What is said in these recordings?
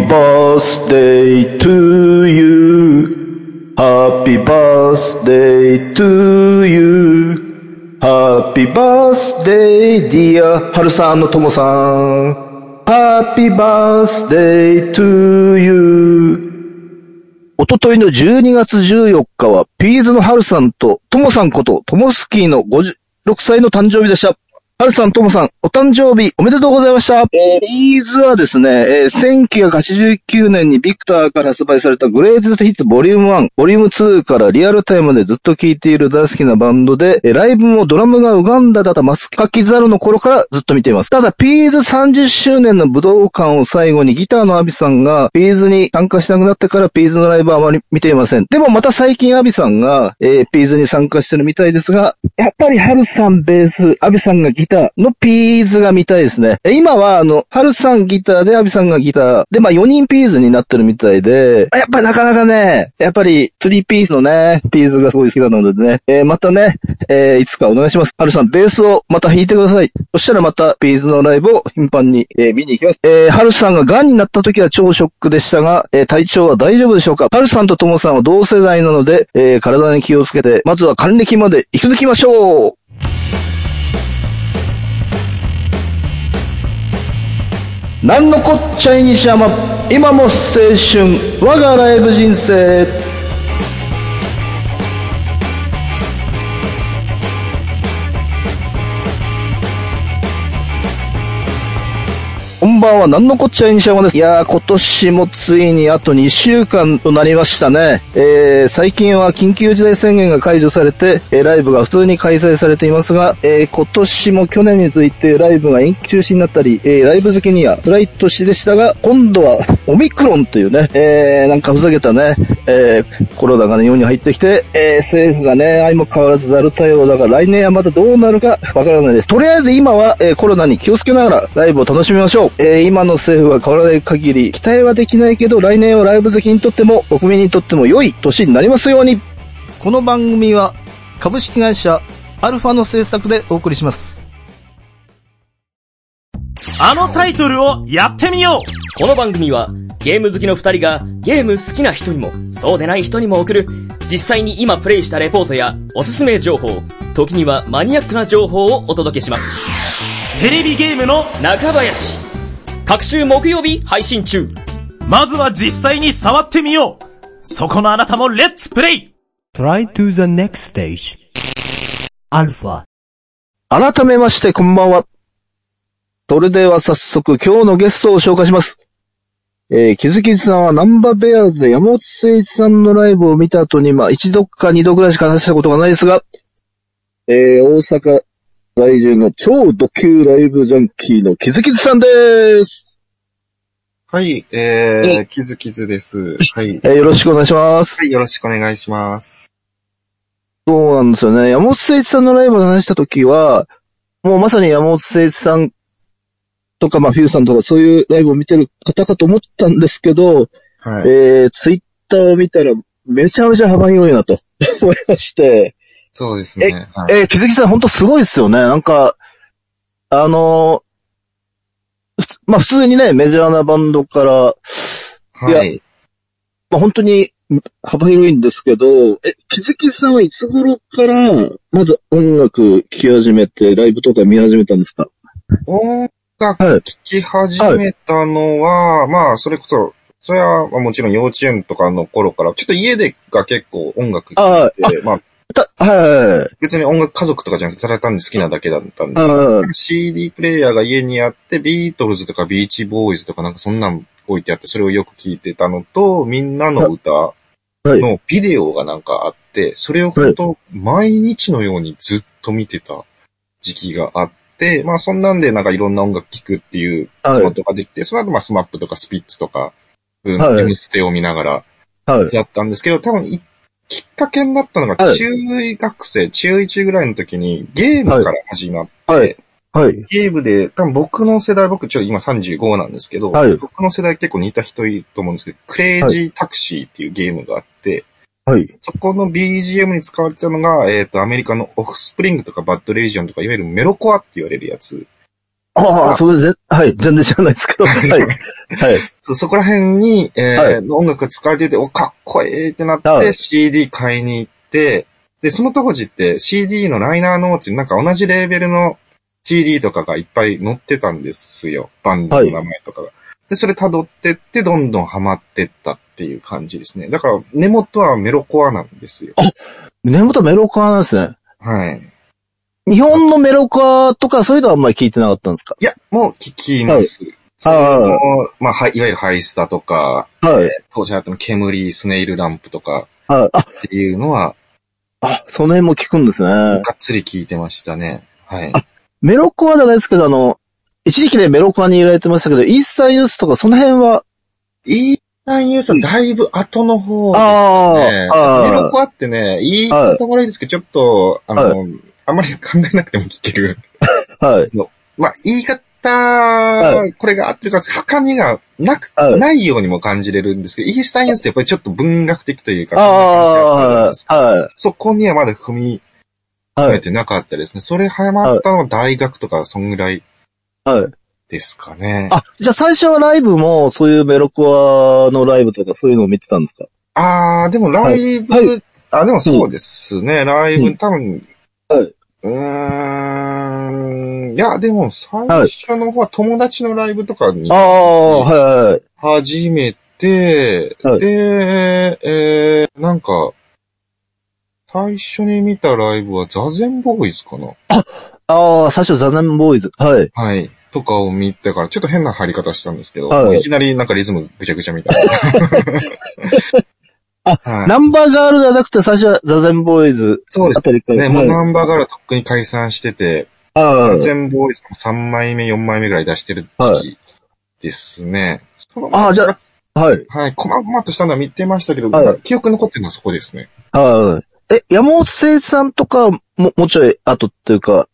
Happy birthday to you. Happy birthday to you. Happy birthday dear 春さんのともさん。Happy birthday to you. おとといの12月14日は、ピーズの春さんと、ともさんこと、ともスキーの56歳の誕生日でした。はるさん、ともさん、お誕生日おめでとうございました。えー、ビーズはですね、えー、1989年にビクターから発売された Greatest Hits Volume 1、Volume 2からリアルタイムでずっと聴いている大好きなバンドで、えー、ライブもドラムがウガンダだったマスカキザルの頃からずっと見ています。ただ、ピーズ30周年の武道館を最後にギターのアビさんがピーズに参加しなくなってからピーズのライブはあまり見ていません。でもまた最近アビさんが、えー、ピーズに参加してるみたいですが、やっぱりハルさんベース、アビさんがギターのピーズが見たいですね。今は、あの、ハルさんギターで、アビさんがギター。で、まあ、4人ピーズになってるみたいで、やっぱりなかなかね、やっぱり、3ピースのね、ピーズがすごい好きなのでね、えー、またね、えー、いつかお願いします。ハルさん、ベースをまた弾いてください。そしたらまた、ピーズのライブを頻繁に、えー、見に行きます。えー、ハルさんが癌になった時は超ショックでしたが、えー、体調は大丈夫でしょうかハルさんとトモさんは同世代なので、えー、体に気をつけて、まずは還暦まで生き抜きましょうなんのこっちゃい西山今も青春我がライブ人生。んばんは、なんのこっちゃい西山です。いやー、今年もついにあと2週間となりましたね。えー、最近は緊急事態宣言が解除されて、えー、ライブが普通に開催されていますが、えー、今年も去年についてライブが延期中止になったり、えー、ライブ好きには辛い年でしたが、今度はオミクロンというね、えー、なんかふざけたね、えー、コロナが日本に入ってきて、えー、政府がね、相も変わらずざる対応だから来年はまたどうなるかわからないです。とりあえず今は、えー、コロナに気をつけながらライブを楽しみましょう。えー、今の政府が変わらない限り、期待はできないけど、来年はライブ好きにとっても、国民にとっても良い年になりますように。この番組は、株式会社、アルファの制作でお送りします。あのタイトルをやってみようこの番組は、ゲーム好きの二人が、ゲーム好きな人にも、そうでない人にも送る、実際に今プレイしたレポートや、おすすめ情報、時にはマニアックな情報をお届けします。テレビゲームの中林。各週木曜日配信中。まずは実際に触ってみようそこのあなたもレッツプレイ !Try to the next stage. アルファ。改めましてこんばんは。それでは早速今日のゲストを紹介します。えー、木月さんはナンバーベアーズで山本誠一さんのライブを見た後に、まあ一度か二度ぐらいしか話したことがないですが、えー、大阪在住の超ド級ライブジャンキーのキズキズさんです。はい、えー、キズキズです。はい。えー、よろしくお願いします。はい、よろしくお願いします。そうなんですよね。山本誠一さんのライブを話したときは、もうまさに山本誠一さんとか、まあ、フューさんとかそういうライブを見てる方かと思ったんですけど、はい。えー、ツイッターを見たらめちゃめちゃ幅広いなと 思いまして、そうですね。え、はい、えー、木月さん本当すごいですよね。なんか、あのー、まあ普通にね、メジャーなバンドから、はい。いや、まあ本当に幅広いんですけど、え、木月さんはいつ頃から、まず音楽聴き始めて、ライブとか見始めたんですか？音楽聴き始めたのは、はい、まあ、それこそ、それはもちろん幼稚園とかの頃から、ちょっと家でが結構音楽聴いて、まあ、た、はいはい。別に音楽家族とかじゃなくて、ただ単に好きなだけだったんですけど、CD プレイヤーが家にあって、ビートルズとかビーチボーイズとかなんかそんなん置いてあって、それをよく聞いてたのと、みんなの歌のビデオがなんかあって、それを本当毎日のようにずっと見てた時期があって、まあそんなんでなんかいろんな音楽聴くっていうことができて、その後まあ SMAP とかスピッツとか、うん、M ステを見ながら、やったんですけど、多分一きっかけになったのが、中学生、はい、中1ぐらいの時にゲームから始まって、はい。はい。ゲームで、多分僕の世代、僕ちょ、今35なんですけど、はい、僕の世代結構似た人いると思うんですけど、クレイジータクシーっていうゲームがあって、はい。そこの BGM に使われてたのが、えっ、ー、と、アメリカのオフスプリングとかバッドレジョンとか、いわゆるメロコアって言われるやつ。あああ、それぜ、はい、全然知らないですけど。はい。はい。そそこら辺に、えーはい音楽が使われてて、お、かっこいいってなって、はい CD 買いに行って、で、その当時って CD のライナーノーツになんか同じレーベルの CD とかがいっぱい載ってたんですよ。バンドの名前とかが。で、それ辿ってって、どんどんハマってったっていう感じですね。だから、根元はメロコアなんですよ。根元メロコアなんですね。はい。日本のメロコアとかそういうのはあんまり聞いてなかったんですか？いや、もう聞きます。そああのまあ、はい、いわゆるハイスタとか、はい。当時あったの煙、スネイルランプとかはい。あ、っていうのは、あ、その辺も聞くんですね。がっつり聞いてましたね。はい。メロコアじゃないですけど、あの、一時期でメロコアに入れられてましたけど、イースターユースとかその辺は、イータンユースはだいぶ後の方ですあね。あ、メロコアってね、言い方悪いですけど、ちょっと、あの、あんまり考えなくても聞ける。はい。まあ、言い方、はこれが合ってるか、深みがなく、はいないようにも感じれるんですけど、イースタンユースってやっぱりちょっと文学的というか、あそこにはまだ踏み込はい。めてなかったですね。それハマったのは大学とか、そんぐらいはい。ですかね。あ、じゃあ最初はライブも、そういうメロコアのライブとかそういうのを見てたんですか？あー、でもライブ、はいあ、でもそうですね、ライブ、うん多分、はいうーん、いや、でも最初の方は友達のライブとかにああ、はいはい。始めて、はいで、えー、なんか、最初に見たライブはザゼンボーイズかな？ああ、最初ザナンボーイズ。はい。はい。とかを見てから、ちょっと変な入り方したんですけど、はいいきなりなんかリズムぐちゃぐちゃみたいな。あはい、ナンバーガールじゃなくて最初はザゼンボーイズそうですあたりから。ね、もうはいナンバーガールはとっくに解散してて、あザゼンボーイズも3枚目、4枚目ぐらい出してる時期ですね。そのああじゃあはい。はい、こまごまっとしたのは見てましたけど、はい記憶に残ってるのはそこですね。はい。え、山本誠一さんとかも、もうちょい後っていうか、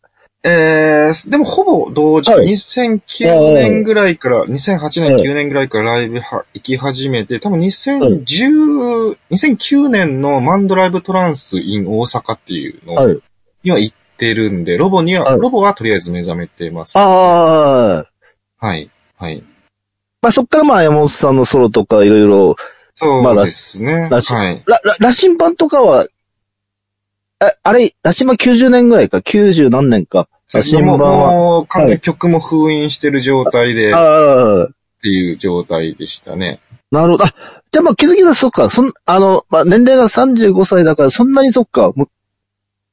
えー、でもほぼ同時、はい2009年ぐらいから、2008年、9年ぐらいからライブは行き始めて、多分2010、2009年のマンドライブトランス in 大阪っていうのはい。には行ってるんで、ロボには、はいロボはとりあえず目覚めてます。ああ、はい。はい。まあそっからまあ山本さんのソロとかいろいろ、そうですね。らしはい。ラ、ラ、ラシン版とかは、え、あれ、ラシン版90年ぐらいか、90何年か？ラシンも。もう、完曲も封印してる状態で、っていう状態でしたね。なるほど。あ、じゃあまあ気づきだ、そっか。そん、あの、まあ年齢が35歳だから、そんなにそっか。む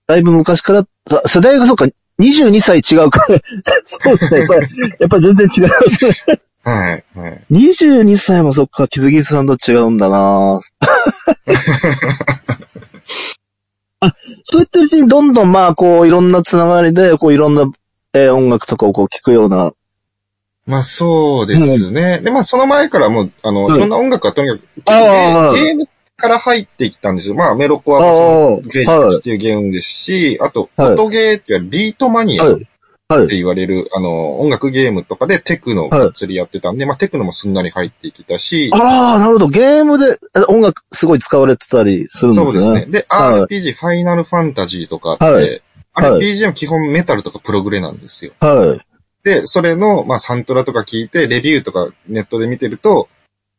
だいぶ昔から、あ世代がそっか、22歳違うから。そうですね。やっぱり、やっぱり全然違う。はい。はい。22歳もそっか、気づきさんと違うんだなあ、そうやってるうちにどんどんまあこういろんなつながりで、こういろんな、えー音楽とかをこう聞くような。まあそうですね。で、まあその前からもう、あの、はいいろんな音楽はとにかく、ゲームから入ってきたんですよ。まあメロコアあがそのーグレージっていうゲームですし、あと、はい音ゲーっていうビートマニアっはい。はいて。言われる、あの、音楽ゲームとかでテクノがっつりやってたんで、まあテクノもすんなり入ってきたし、ああ、なるほど。ゲームでえ音楽すごい使われてたりするんですね。そうですね。で、はい RPG、ファイナルファンタジーとかって、はいあれはい BGM 基本メタルとかプログレなんですよ。はい。で、それの、まあ、サントラとか聞いて、レビューとかネットで見てると、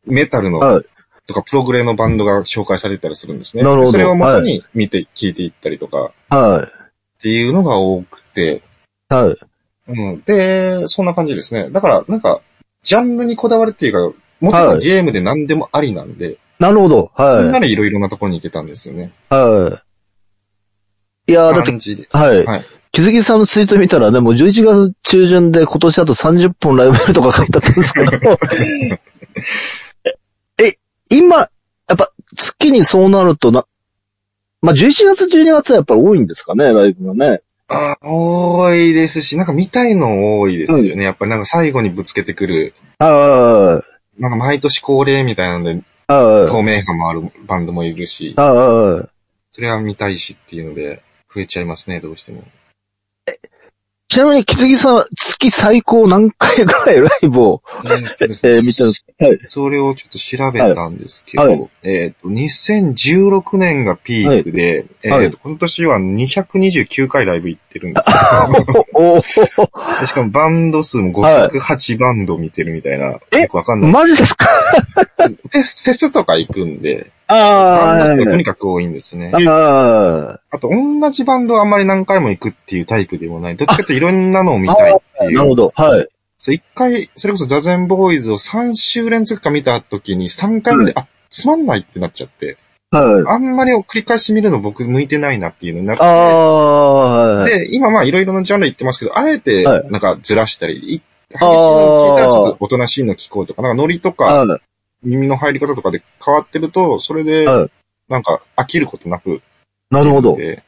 メタルの、はいとかプログレのバンドが紹介されたりするんですね。なるほどそれを元に見て、聞いていったりとか、はっていうのが多くて、い。はい。うん。で、そんな感じですね。だから、なんか、ジャンルにこだわるっていうか、もっとゲームで何でもありなんで、なるほど。そんなはらいろいろなところに行けたんですよね。い。はい。いやーだって。はい。はい。気づきさんのツイート見たらね、もう11月中旬で今年あと30本ライブやるとか書いてあったんですけど。え、今、やっぱ月にそうなるとな、まあ、11月12月はやっぱ多いんですかね、ライブがね。あ多いですし、なんか見たいの多いですよね。やっぱりなんか最後にぶつけてくる、あなんか毎年恒例みたいなので、あ、あ。あ、透明感もあるバンドもいるし、ああ、それは見たいしっていうので、増えちゃいますね、どうしても。ちなみに、木杉さんは月最高何回ぐらいライブを、えーえねー見てるんですか？はい。それをちょっと調べたんですけど、はい。はえっ、と、2016年がピークで、はい。えっ、と、今年は229回ライブ行ってるんですけど、でしかもバンド数も508バンド見てるみたいな、えよくわかんない。マジですか？フェスフェスとか行くんで、あバンド数がとあにかく多いんですね。ああと、同じバンドはあんまり何回も行くっていうタイプでもない。どっちかといろんなのを見たいってあ、いう。なるほど。はい。そう、一回、それこそザゼンボーイズを3週連続か見た時に3回目で、あ、つまんないってなっちゃって。はい。あんまり繰り返し見るの僕向いてないなっていうのになって。ああ、はい。で、今まあいろいろなジャンル言ってますけど、あえてはいなんかずらしたり、い激しいの聞いたらちょっとおとなしいの聞こうとか、なんかノリとかはい。耳の入り方とかで変わってると、それではいなんか飽きることなくなるほど。で、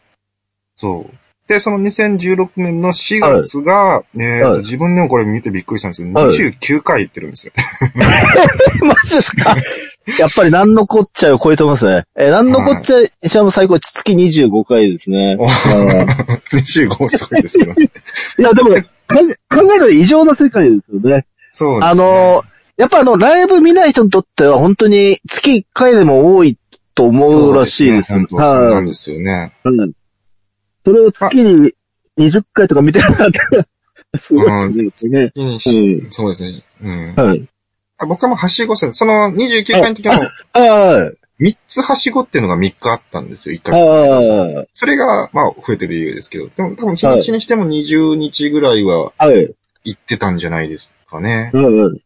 そう。で、その2016年の4月が、えっと、はい自分でもこれ見てびっくりしたんですけど、はい29回行ってるんですよ。マジですか？やっぱり何のこっちゃを超えてますね。えー、何のこっちゃ、一番最高月25回ですね。おうん25もすごいですよね。いや、でも、か考えたら異常な世界ですよね。そうですね。あの、やっぱあの、ライブ見ない人にとっては本当に月1回でも多いと思うらしいです。そうですね本当そうなはいんですよね。うんそれを月に20回とか見てるなんて、すごいですね。うんそうですね。うん。はい。あ僕はもうはしごせその29回の時も、はい。3つはしごっていうのが3日あったんですよ、1ヶあ月。あ。それが、まあ、増えてる理由ですけど、でも多分日にちにしても20日ぐらいははい。行ってたんじゃないですかね。うんうん。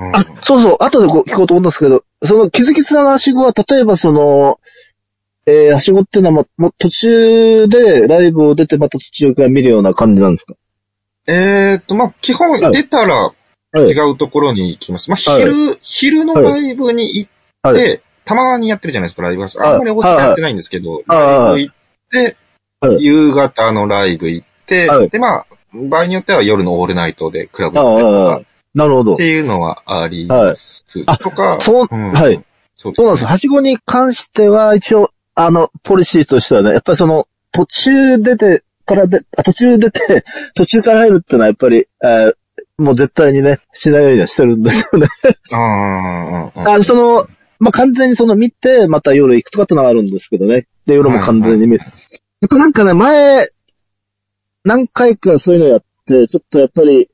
うん。あ、そうそう、後でこう聞こうと思うんですけど、その気づきさんのはしごは、例えばその、えー、はしごっていうのはもう、もう途中でライブを出てまた途中から見るような感じなんですか？えーっと、まあ、基本はい。出たらはい。違うところに行きます。まあ、はい。昼、昼のライブに行って、はい。たまにやってるじゃないですか、ライブハウス。はい。あんまり大阪やってないんですけど、はい。ライブ行って、はい。夕方のライブ行って、はい。で、まあ、場合によっては夜のオールナイトでクラブあ行ったりとあか、なるほどっ。ていうのはあります。はいとか、そううんはい。そうそうなんです。はしごに関しては、一応、あの、ポリシーとしてはね、やっぱりその、途中出てからで、あ途中出て、途中から入るっていうのはやっぱり、えーもう絶対にね、しないようにはしてるんですよね。ああ、あああその、まあ、完全にその見て、また夜行くとかってのがあるんですけどね。で、夜も完全に見る。やっぱなんかね、前、何回かそういうのやって、ちょっとやっぱり、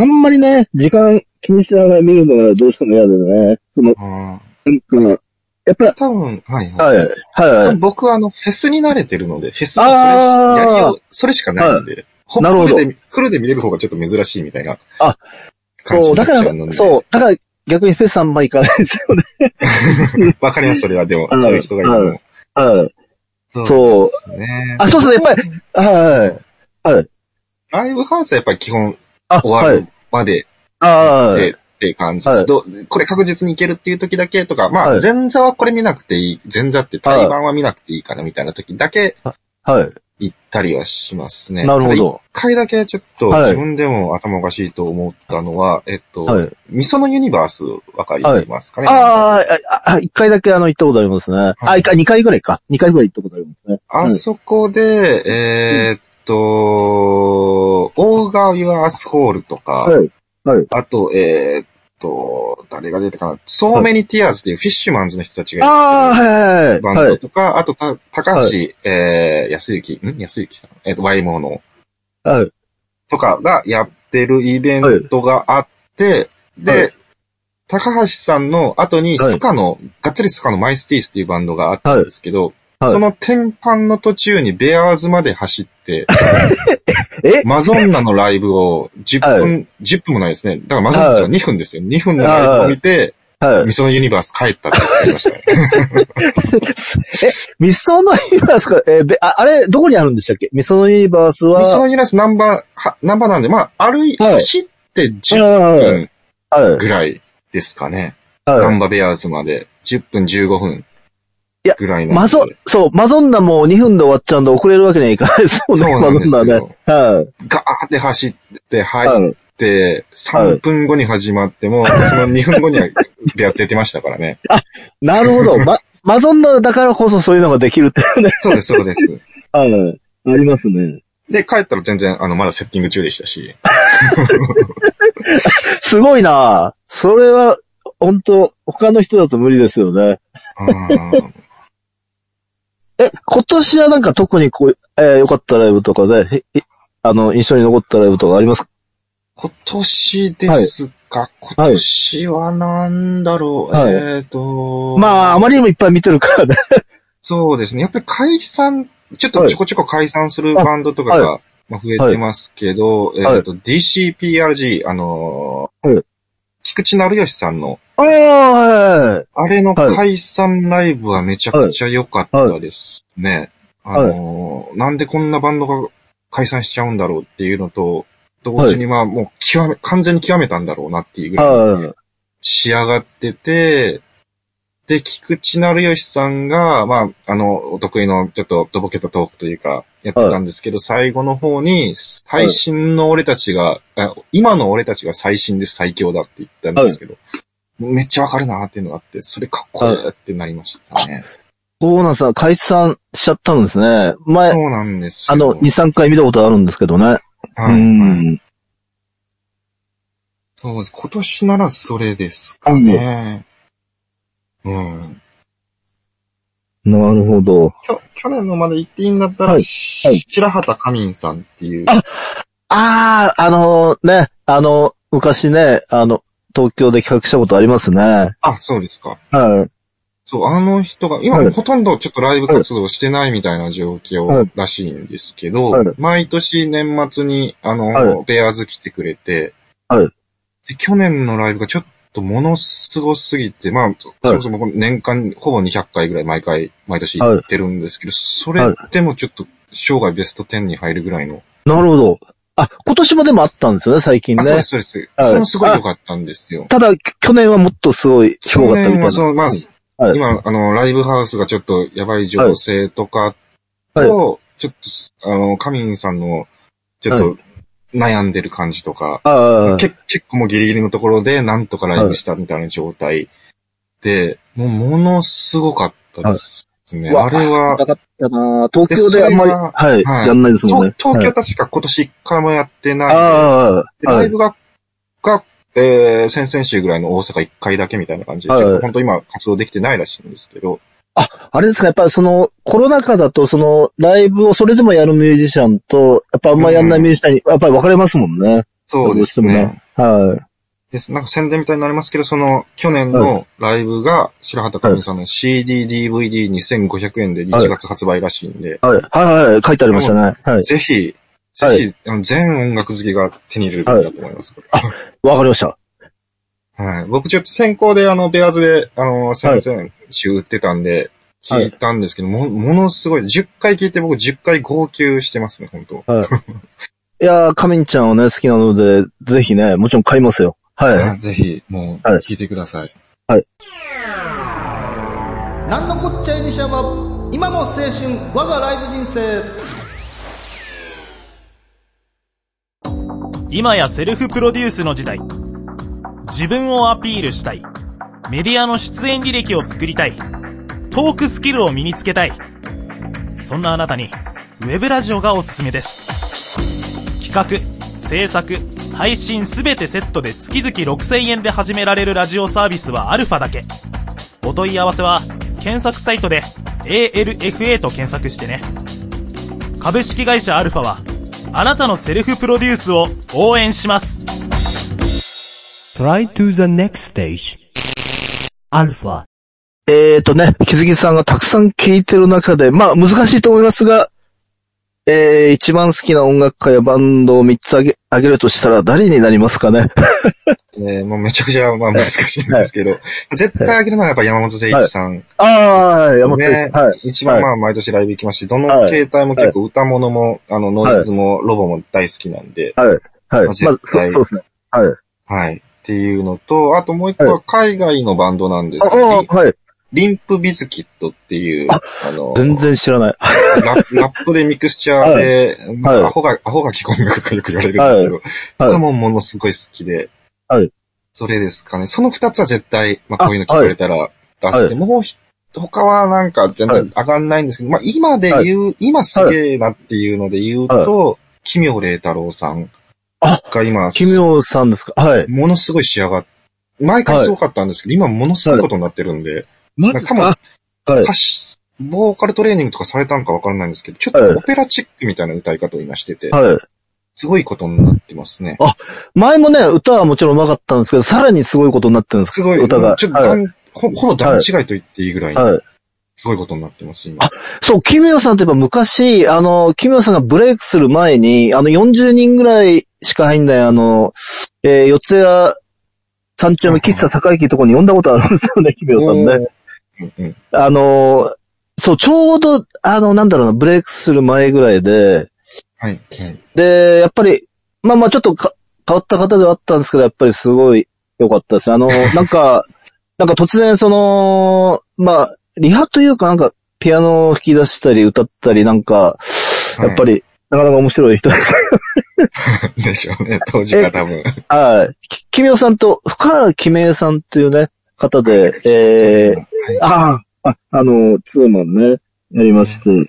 あんまりね、時間気にしながら見るのがどうしても嫌でね。その、あなんか、やっぱり、多分、はいはい。はい、はい、はい。僕はあの、フェスに慣れてるので、フェスもそれやりよう、それしかないんで、ほなるほどフルで、見れる方がちょっと珍しいみたいな。あそう、だから。そう、だから逆にフェスあんま行かないですよね。わかります、それは。でも、うんそういう人がいるのも。はい。そうですね。あ、そうそう、やっぱり、はい、はい。ライブハウスはやっぱり基本あ、終わるはい。まであで、って感じです。はいどこれ確実にいけるっていう時だけとか、まあ、はい前座はこれ見なくていい。前座って対バンは見なくていいからみたいな時だけあ、はい。行ったりはしますね。なるほただ一ど。回だけちょっとはい自分でも頭おかしいと思ったのは、えっと、はい。ミソのユニバースわかりますかね、あーあ、あ、一回だけあの、行ったことありますね。あ、一回、二回ぐらいか。二回ぐらい行ったことありますね。あそこで、えーっと、OGRE YOU ASSHOLE とか、はい。はい。あと、えーっと、誰が出てかな、So Many Tears っていうフィッシュマンズの人たちがやああ、はいはいはい。バンはい。ドとか、あとた、高橋、えー、幸宏、ん？幸宏さんえーっと、 YMO のはい。とかがやってるイベントがあって、で、はい高橋さんの後にはいスカの、がっつりスカの Miceteeth っていうバンドがあったんですけど、はいその転換の途中にベアーズまで走って、え？ Masonna のライブを10分、10分もないですね。だから Masonna が2分ですよ。2分のライブを見て、はい。味園ユニバース帰ったって言いました ね。味園ユニバースか、えーべあ、あれ、どこにあるんでしたっけ？味園ユニバースは、味園のユニバースナンバー、はナンバーなんで、まあ、歩い、はい走って10はい。分はい。ぐらいですかね。はい難波ベアーズまで10分15分いやぐらい。マゾ、そう、マゾンナも2分で終わっちゃうんで遅れるわけにはいかないですもんね、そうなんですよマゾンナはね。はい。ガーって走っては入っい。て、3分後に始まっても、その2分後にはベアーズ出てましたからね。なるほど。ま、マゾンナだからこそそういうのができるって。そうです、そうです。はい。ありますね。で、帰ったら全然、あの、まだセッティング中でしたし。すごいなそれは、本当他の人だと無理ですよね。うんえ、今年はなんか特にこう、えー良かったライブとかで、ええあの、印象に残ったライブとかありますか？今年ですか、今年はなんだろう、はい。えっ、と、まあ、あまりにもいっぱい見てるからね。そうですね。やっぱり解散、ちょっとちょこちょこ解散するバンドとかが、はまあ、増えてますけど、はい。えっ、と、DCPRG、あのーはい菊池成吉さんの、ああ、はい。あれの解散ライブはめちゃくちゃ良かったですね。はいあのーなんでこんなバンドが解散しちゃうんだろうっていうのと、同時にはもう極め、完全に極めたんだろうなっていうぐらい。仕上がってて、で、菊池成吉さんが、まあ、あの、お得意のちょっととぼけたトークというか、やってたんですけど、最後の方に、最新の俺たちが、あ今の俺たちが最新で最強だって言ったんですけど、めっちゃわかるなっていうのがあって、それかっこいいってなりましたね。そうなんですよ。解散しちゃったんですね。前、そうなんですよ。あの、2、3回見たことあるんですけどね。はい、うはいん。そうです。今年ならそれですかね。うん。なるほど。きょ去年のまで言っていいんだったら、はい白畑かみんさんっていう。あああ、あのね、あの、昔ね、あの、東京で企画したことありますね。あ、そうですか。はい。そう、あの人が、今はいほとんどちょっとライブ活動してないみたいな状は況いらしいんですけど、はい毎年年末に、あの、はいベアーズ来てくれて、はいで去年のライブがちょっとものすごすぎて、まあ、そそもそも年間ほぼ200回ぐらい毎回、毎年行ってるんですけど、それでもちょっと生涯ベスト10に入るぐらいの。なるほど。あ、今年もでもあったんですよね、最近あ、そうでねす、。そうです。はいそれもすごい良かったんですよ。ただ、去年はもっとすごい、すごかったみたいな。去年はその、まあ、はい今、あの、ライブハウスがちょっとやばい情勢とかと、ちょっと、あの、カミンさんの、ちょっと、悩んでる感じとか、結構もうギリギリのところでなんとかライブしたみたいな状態で、もうものすごかったですね。あれは、なかったな東京であんまり、はい、はい。やんないですもんね。東。東京はい確か今年一回もやってない。ライブが、が、えー、先々週ぐらいの大阪一回だけみたいな感じで、はい。ちょっと本当今活動できてないらしいんですけど、あれですか、やっぱりその、コロナ禍だと、その、ライブをそれでもやるミュージシャンと、やっぱあんまやんないミュージシャンに、やっぱり分かれますもんね。そうですね。はい。です。なんか宣伝みたいになりますけど、その、去年のライブが、白畑かみさんの CD、DVD2500 円で1月発売らしいんで、はい。はい、はい、書いてありましたね。はい。ぜひ、ぜはひ、あの全音楽好きが手に入れるべきだと思います。これわかりました。はい。僕ちょっと先行であの、ベアーズで、あの、先々週売ってたんで、聞いたんですけど、も、ものすごい、10回聞いて僕10回号泣してますね、本当いやー、カミンちゃんをね、好きなので、ぜひね、もちろん買いますよ。はい。あぜひ、もう、はい聞いてください。なんのこっちゃいにしゃば今の青春我がライブ人生今やセルフプロデュースの時代。自分をアピールしたい。メディアの出演履歴を作りたい。トークスキルを身につけたい。そんなあなたに、ウェブラジオがおすすめです。企画、制作、配信すべてセットで月々6000円で始められるラジオサービスはアルファだけ。お問い合わせは、検索サイトで ALFA と検索してね。株式会社アルファは、あなたのセルフプロデュースを応援します。Try to the next stage. Alpha. えーとね、木月さんがたくさん聴いてる中で、まあ難しいと思いますが、えー、一番好きな音楽家やバンドを3つあげ、あげるとしたら誰になりますかね？えーもうめちゃくちゃ、まあ難しいんですけど、絶対あげるのはやっぱ山本誠一さん。ああ、山本ねです。はい。一番まあ毎年ライブ行きますし、どの携帯も結構歌物も、あの、ノイズも、ロボも大好きなんで、はい。はい。まず、そう絶対そうですね。はい。はい。っていうのと、あともう一個は海外のバンドなんですあ、けど、あはい。リンプビズキットっていう、ああの、全然知らない。ララップでミクスチャーで、まあはい。アホが、アホが聞く音楽がよく言われるんですけど、僕はもうものすごい好きで、はい。それですかね。その二つは絶対、まあこういうの聞かれたら出して、はい。もう一他はなんか全然上がんないんですけど、まあ今で言う、今すげえなっていうので言うと、奇妙霊太郎さんあが今、奇妙さんですか？はい。ものすごい仕上がっ、毎回すごかったんですけど、今ものすごいことになってるんで、ま多分、はい。歌詞、ボーカルトレーニングとかされたんかわからないんですけど、ちょっとオペラチックみたいな歌い方を今してて、はい。すごいことになってますね。前もね、歌はもちろん上手かったんですけど、さらにすごいことになってるんですすごい、歌が。ちょっとはい。ほぼ段違いと言っていいぐらい、はい。すごいことになってます、今。あそう、キミヨさんって言えば昔、あの、キミヨさんがブレイクする前に、あの、40人ぐらいしか入んない、あの、えー、四谷三丁目喫茶高いところに呼んだことあるんですよね、キミヨさんね。うんうんあの、そう、ちょうど、あの、なんだろうな、ブレイクする前ぐらいで、はい。はい。で、やっぱり、まあまあちょっとか変わった方ではあったんですけど、やっぱりすごい良かったです。あの、なんか、なんか突然その、まあ、リハというかなんか、ピアノを弾き出したり歌ったりなんか、やっぱり、なかなか面白い人です。でしょうね、当時が多分。はい。ききみおさんと、深原きめいさんっていうね、方で、えー、ああ、あ、あの、ツーマンね、やりまして。い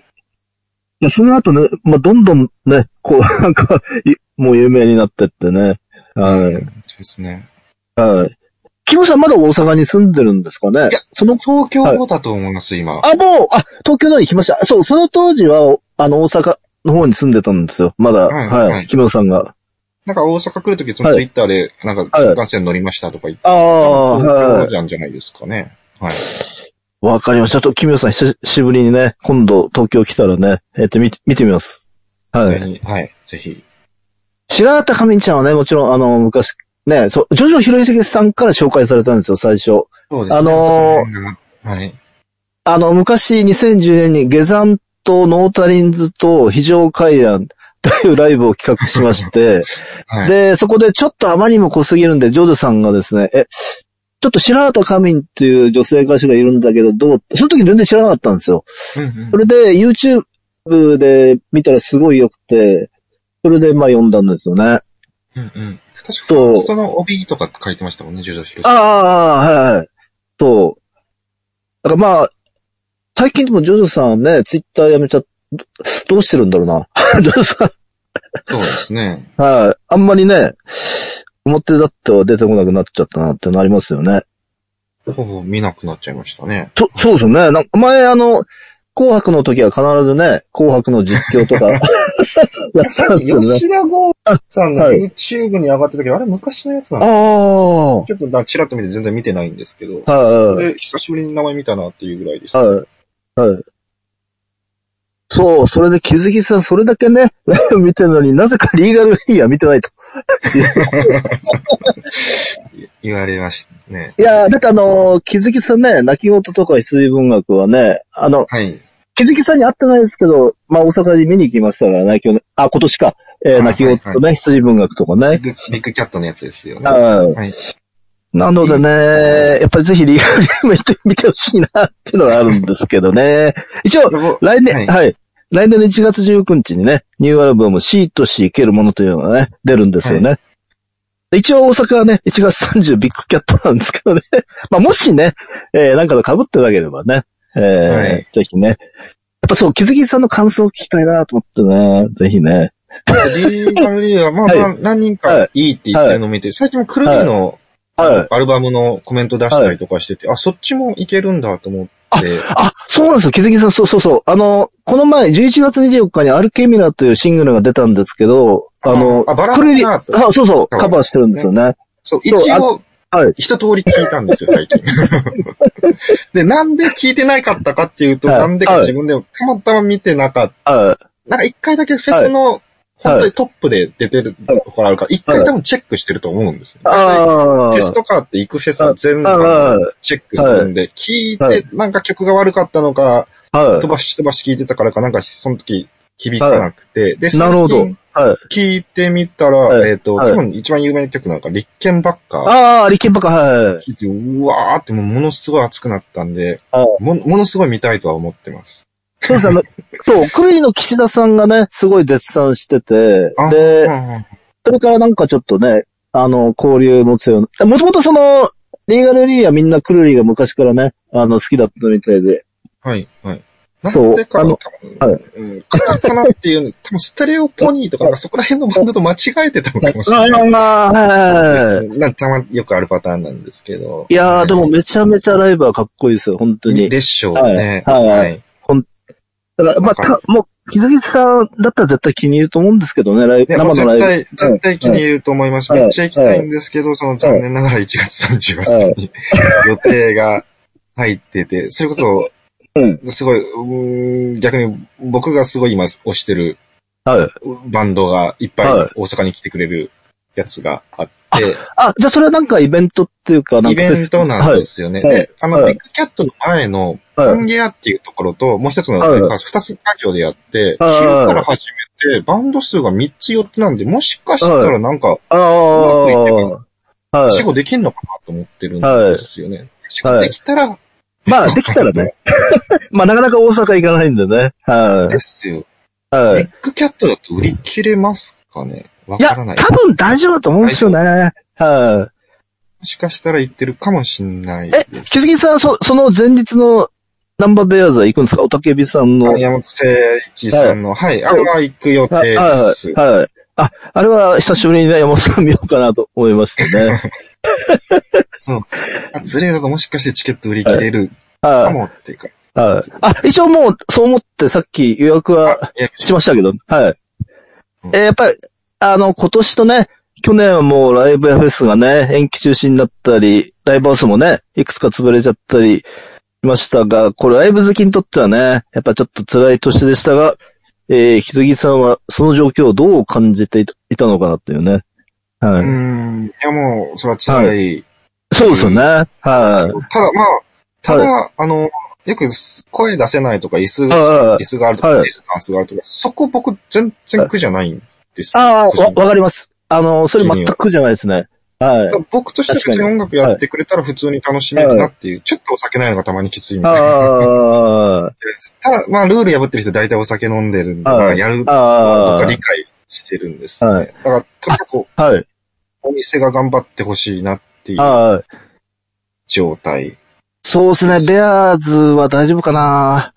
や、その後ね、まあ、どんどんね、こう、なんか、いもう有名になってってね。はい。そうですね。はい。キムさんまだ大阪に住んでるんですかね？いやその、東京だと思います、今。あ、もう、あ、東京の方に来ました。そう、その当時は、あの、大阪の方に住んでたんですよ。まだ、はいはい。はいキムさんが。なんか大阪来るとき、そのツイッターで、なんか新幹線乗りましたとか言って、ああ、東はい。京じゃんじゃないですかね。はい。わかりました。ちょっと、キムさん久しぶりにね、今度東京来たらね、えっと、見て、見てみます。はい。はい、ぜひ。白畑かみんちゃんはね、もちろん、あの、昔、ね、そう、ジョジョヒロイセキさんから紹介されたんですよ、最初。そうですね。あのーはい。あの、昔、2010年に下山とノータリンズと非常階段というライブを企画しまして、はい。で、そこでちょっとあまりにも濃すぎるんで、ジョジョさんがですね、え、ちょっと白畑かみんっていう女性歌手がいるんだけど、どう？その時全然知らなかったんですよ。うんうんそれで、YouTube で見たらすごい良くて、それで、まあ読んだんですよね。うんうん。確かそうファーストの帯とか書いてましたもんね、ジョジョヒロシ。ああ、はいはい。そう。だからまあ、最近でもジョジョさんね、ツイッターやめちゃっ、どどうしてるんだろうな。ジョジョさん。そうですね。はい。あんまりね、表立っては出てこなくなっちゃったなってなりますよね。ほぼ見なくなっちゃいましたね。と、そうですよね。なんか前あの、紅白の時は必ずね、紅白の実況とか、やってたんですよね。吉田剛さんのはい YouTube に上がってたけど、あれ昔のやつな？あのあ、ちょっとな、チラッと見て全然見てないんですけど、はい。で、久しぶりに名前見たなっていうぐらいです。はい。はい。そう、それで気づきさん、それだけね、ライブ見てるのになぜかリーガルフィギュア見てないと。言われましたね。いやーだってあのー気づきさんね、泣き言とか羊文学はね、あの、はい。気づきさんに会ってないですけど、まあ大阪に見に行きましたからね、今日ね、あ、今年か。えーはい泣き言とね、羊文学とかね。ビッグ、キャットのやつですよね。はいはい。なのでね、やっぱりぜひリーガルフィギュア見てみてほしいなっていうのがあるんですけどね。一応、来年、ははいい、来年の1月19日にね、ニューアルバム、シーとし生けるものというのがね、出るんですよね。で一応大阪はね、1月30ビッグキャットなんですけどね。まあもしね、えー、なんかと被ってなければね、えーはいぜひね。やっぱそう、気づきさんの感想を聞きたいなと思ってね、ぜひね。リーガルリーは、まあはいまあ、何人かいいって言ってるのを見て、最近もくるみのはい。アルバムのコメント出したりとかしてて、あ、そっちもいけるんだと思って、あ、そうなんですよ、気づきさん、そうそうそう。あの、この前、11月24日にアルケミラというシングルが出たんですけど、あの、あバラクリリそうそう、カバーしてるんですよね。そう、一応、はい。一通り聞いたんですよ、最近。で、なんで聞いてないかったかっていうと、はいなんでか自分でもたまたま見てなかった。はい。なんか一回だけフェスの、本当にトップで出てるところあるから、一回多分チェックしてると思うんですよ。ああ。フェスとかって行くフェスは全部チェックするんで、聞いはて、なんか曲が悪かったのか、はい飛。ばし飛ばし聞いてたからか、なんかその時響かなくて、で、なるほど。はい。聞いてみたら、はいえっと、はい多分一番有名な曲なんか、リッケンバッカー。ああ、リケンバカ、はい。聞いて、うわーってもうものすごい熱くなったんで、はいもものすごい見たいとは思ってます。そうですね。そう、クリリの岸田さんがね、すごい絶賛してて、あでそれからなんかちょっとね、あの、交流持つような、もともとその、リーガルリーはみんなクルリーが昔からね、あの、好きだったみたいで。はい、はい。なんでかあの多分、はいうん、カタカナっていうの、多分ステレオポニーとかそこら辺のバンドと間違えてたのかもしれない。まあ、はい。なんかたまによくあるパターンなんですけど。いやー、でもめちゃめちゃライブはかっこいいですよ、本当に。でしょうね。はいはいはい。だから、まあ、たもう、木崎さんだったら絶対気に入ると思うんですけどね、ライブ、生のライ絶対、絶対気に入ると思います。はいめっちゃ行きたいんですけど、その残念ながら1月30日に予定が入ってて、それこそ、うん。すごい、うーん逆に僕がすごい今推してるブ。はい。バンドがいっぱいはい。大阪に来てくれるやつがあって、あ、じゃあそれはなんかイベントっていうか、イベントなんですよね。はい。で、あの、はい。ビッグキャットの前の、はい。パンゲアっていうところと、もう一つのはい。つ会場でやって、はい。昼から始めて、バンド数が3つ4つなんで、もしかしたらなんか、あうまくいけばあ、はい。死後できんのかなと思ってるんですよね。死後できたら、まあ、できたらね。まあ、なかなか大阪行かないんでね。はですよ。い。はい。ビッグキャットだと売り切れますかね？わいや、からない。多分大丈夫だと思うんですよね。はもしかしたら言ってるかもしんないえ、す。木杉さん、そ、その前日のナンバーベアーズは行くんですか？おたけびさんの。山本誠一さんの、はい、あれは行く予定はい、です。はい、はい。あ、あれは久しぶりにね、山本さん見ようかなと思いましてね。そう。あ、ズレだともしかしてチケット売り切れるかはい。もっていうか。はい。あ、一応もう、そう思ってさっき予約はしましたけど、はいうん。えーやっぱり、あの、今年とね、去年はもうライブやフェスがね、延期中止になったり、ライブハウスもね、いくつか潰れちゃったりしましたが、これライブ好きにとってはね、やっぱちょっと辛い年でしたが、えー、ひずぎさんはその状況をどう感じていたのかなっていうね。はい。うーん。いやもう、それは辛い。そうですよね。はい。ただまあ、ただ、あの、よく声出せないとか、椅子はいが、椅子があるとか、はいディスタンスがあるとか、そこ僕全然苦じゃないんです。ああ、わ、わかります。あの、それ全く苦じゃないですね。はい。僕としては普通に音楽やってくれたら普通に楽しめるなっていう、ちょっとお酒ないのがたまにきついみたい な。ただ、まあ、ルール破ってる人大体お酒飲んでるんで、はいまあ、やる、僕あは理解してるんです、ね。はいだから、とにかくあ、はい。お店が頑張ってほしいなっていうはい。状態。そうですね、ベアーズは大丈夫かな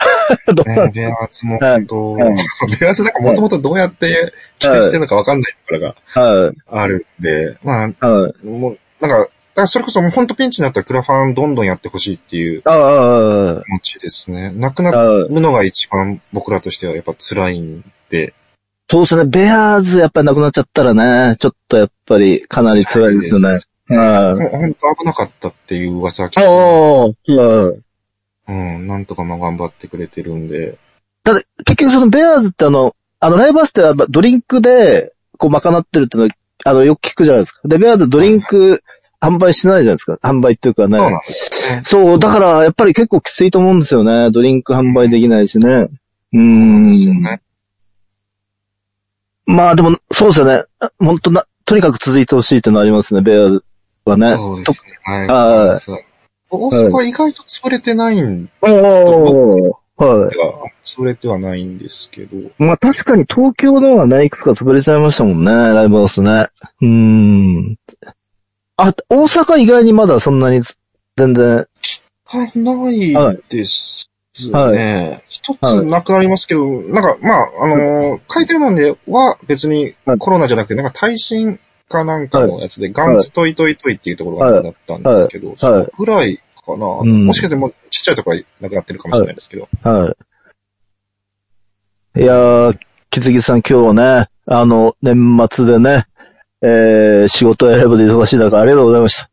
ね、ベアーズもはい本当、はい ベアーズなんかもともとどうやって期待してるのかわかんないところがはい。あるんで、まあ、はい。もう、なんか、だからそれこそもう本当ピンチになったらクラファンどんどんやってほしいっていうああ、気持ちですね。なくなはい。るのが一番僕らとしてはやっぱ辛いんで。そうですね、ベアーズやっぱりなくなっちゃったらね、ちょっとやっぱりかなり辛いですよね。はい。本当危なかったっていう噂は聞いあてあ、ます。はい。うん、なんとかまあ頑張ってくれてるんで。ただ、結局そのベアーズってあの、あの、ライブハウスってやっぱドリンクで、こう、賄ってるってのは、あの、よく聞くじゃないですか。で、ベアーズドリンク販売しないじゃないですか。販売っていうかね。そうなんですよね。そう、だから、やっぱり結構きついと思うんですよね。ドリンク販売できないしね。うーそうですよん。ね。まあでも、そうですよね。本当な、とにかく続いてほしいってのありますね、ベアはね。そうですね。はい。大阪は意外と潰れてないんおーはい。が、潰れてはないんですけど。まあ確かに東京のはね、いくつか潰れちゃいましたもんね、ライブハウスね。うーん。あ、大阪以外にまだそんなに全然。あ、ないですはね。一つなくなりますけど、なんか、まあ、あのー書いてるのでは別にはいコロナじゃなくて、なんか耐震かなんかのやつで、ガンツトイトイトイっていうところがなくなったんですけど、それぐらいかな。んもしかしてもうちっちゃいところはなくなってるかもしれないですけど。はい。いやー、木杉さん今日ね、あの、年末でね、えー、仕事やライブで忙しい中ありがとうございました。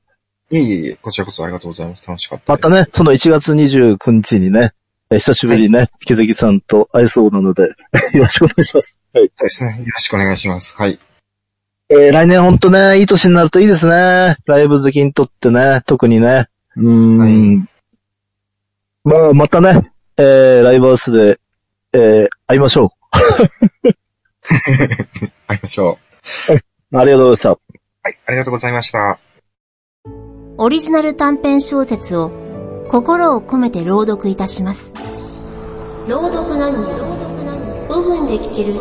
いえいえいえ、こちらこそありがとうございます。楽しかったです。またね、その1月29日にね、えー久しぶりにね、木杉さんと会えそうなので、よろしくお願いします。はい。そうですね。よろしくお願いします。はい。えー、来年ほんとね、いい年になるといいですね。ライブ好きにとってね、特にね。うーん。はいまあ、またね、えー、ライブハウスで、えー、会いましょ会いましょう。う。ありがとうございましはい。ありがとうございました。オリジナル短編小説を心を込めて朗読いたします。朗読何人5分で聞ける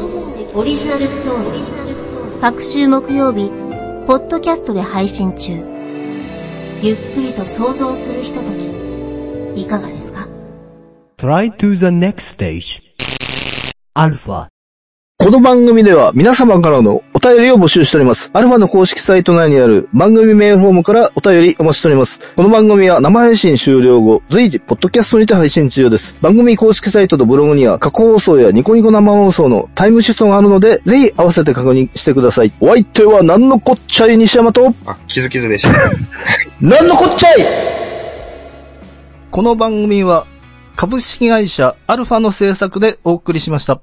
オリジナルストーリー。各週木曜日、ポッドキャストで配信中。ゆっくりと想像するひととき、いかがですか？Try to the next stage. Alpha. この番組では皆様からのお便りを募集しております。アルファの公式サイト内にある番組メールフォームからお便りお待ちしております。この番組は生配信終了後、随時、ポッドキャストにて配信中です。番組公式サイトとブログには過去放送やニコニコ生放送のタイムシフトがあるので、ぜひ合わせて確認してください。お相手は何のこっちゃい西山と、あ、気づきずでした。何のこっちゃいこの番組は株式会社アルファの制作でお送りしました。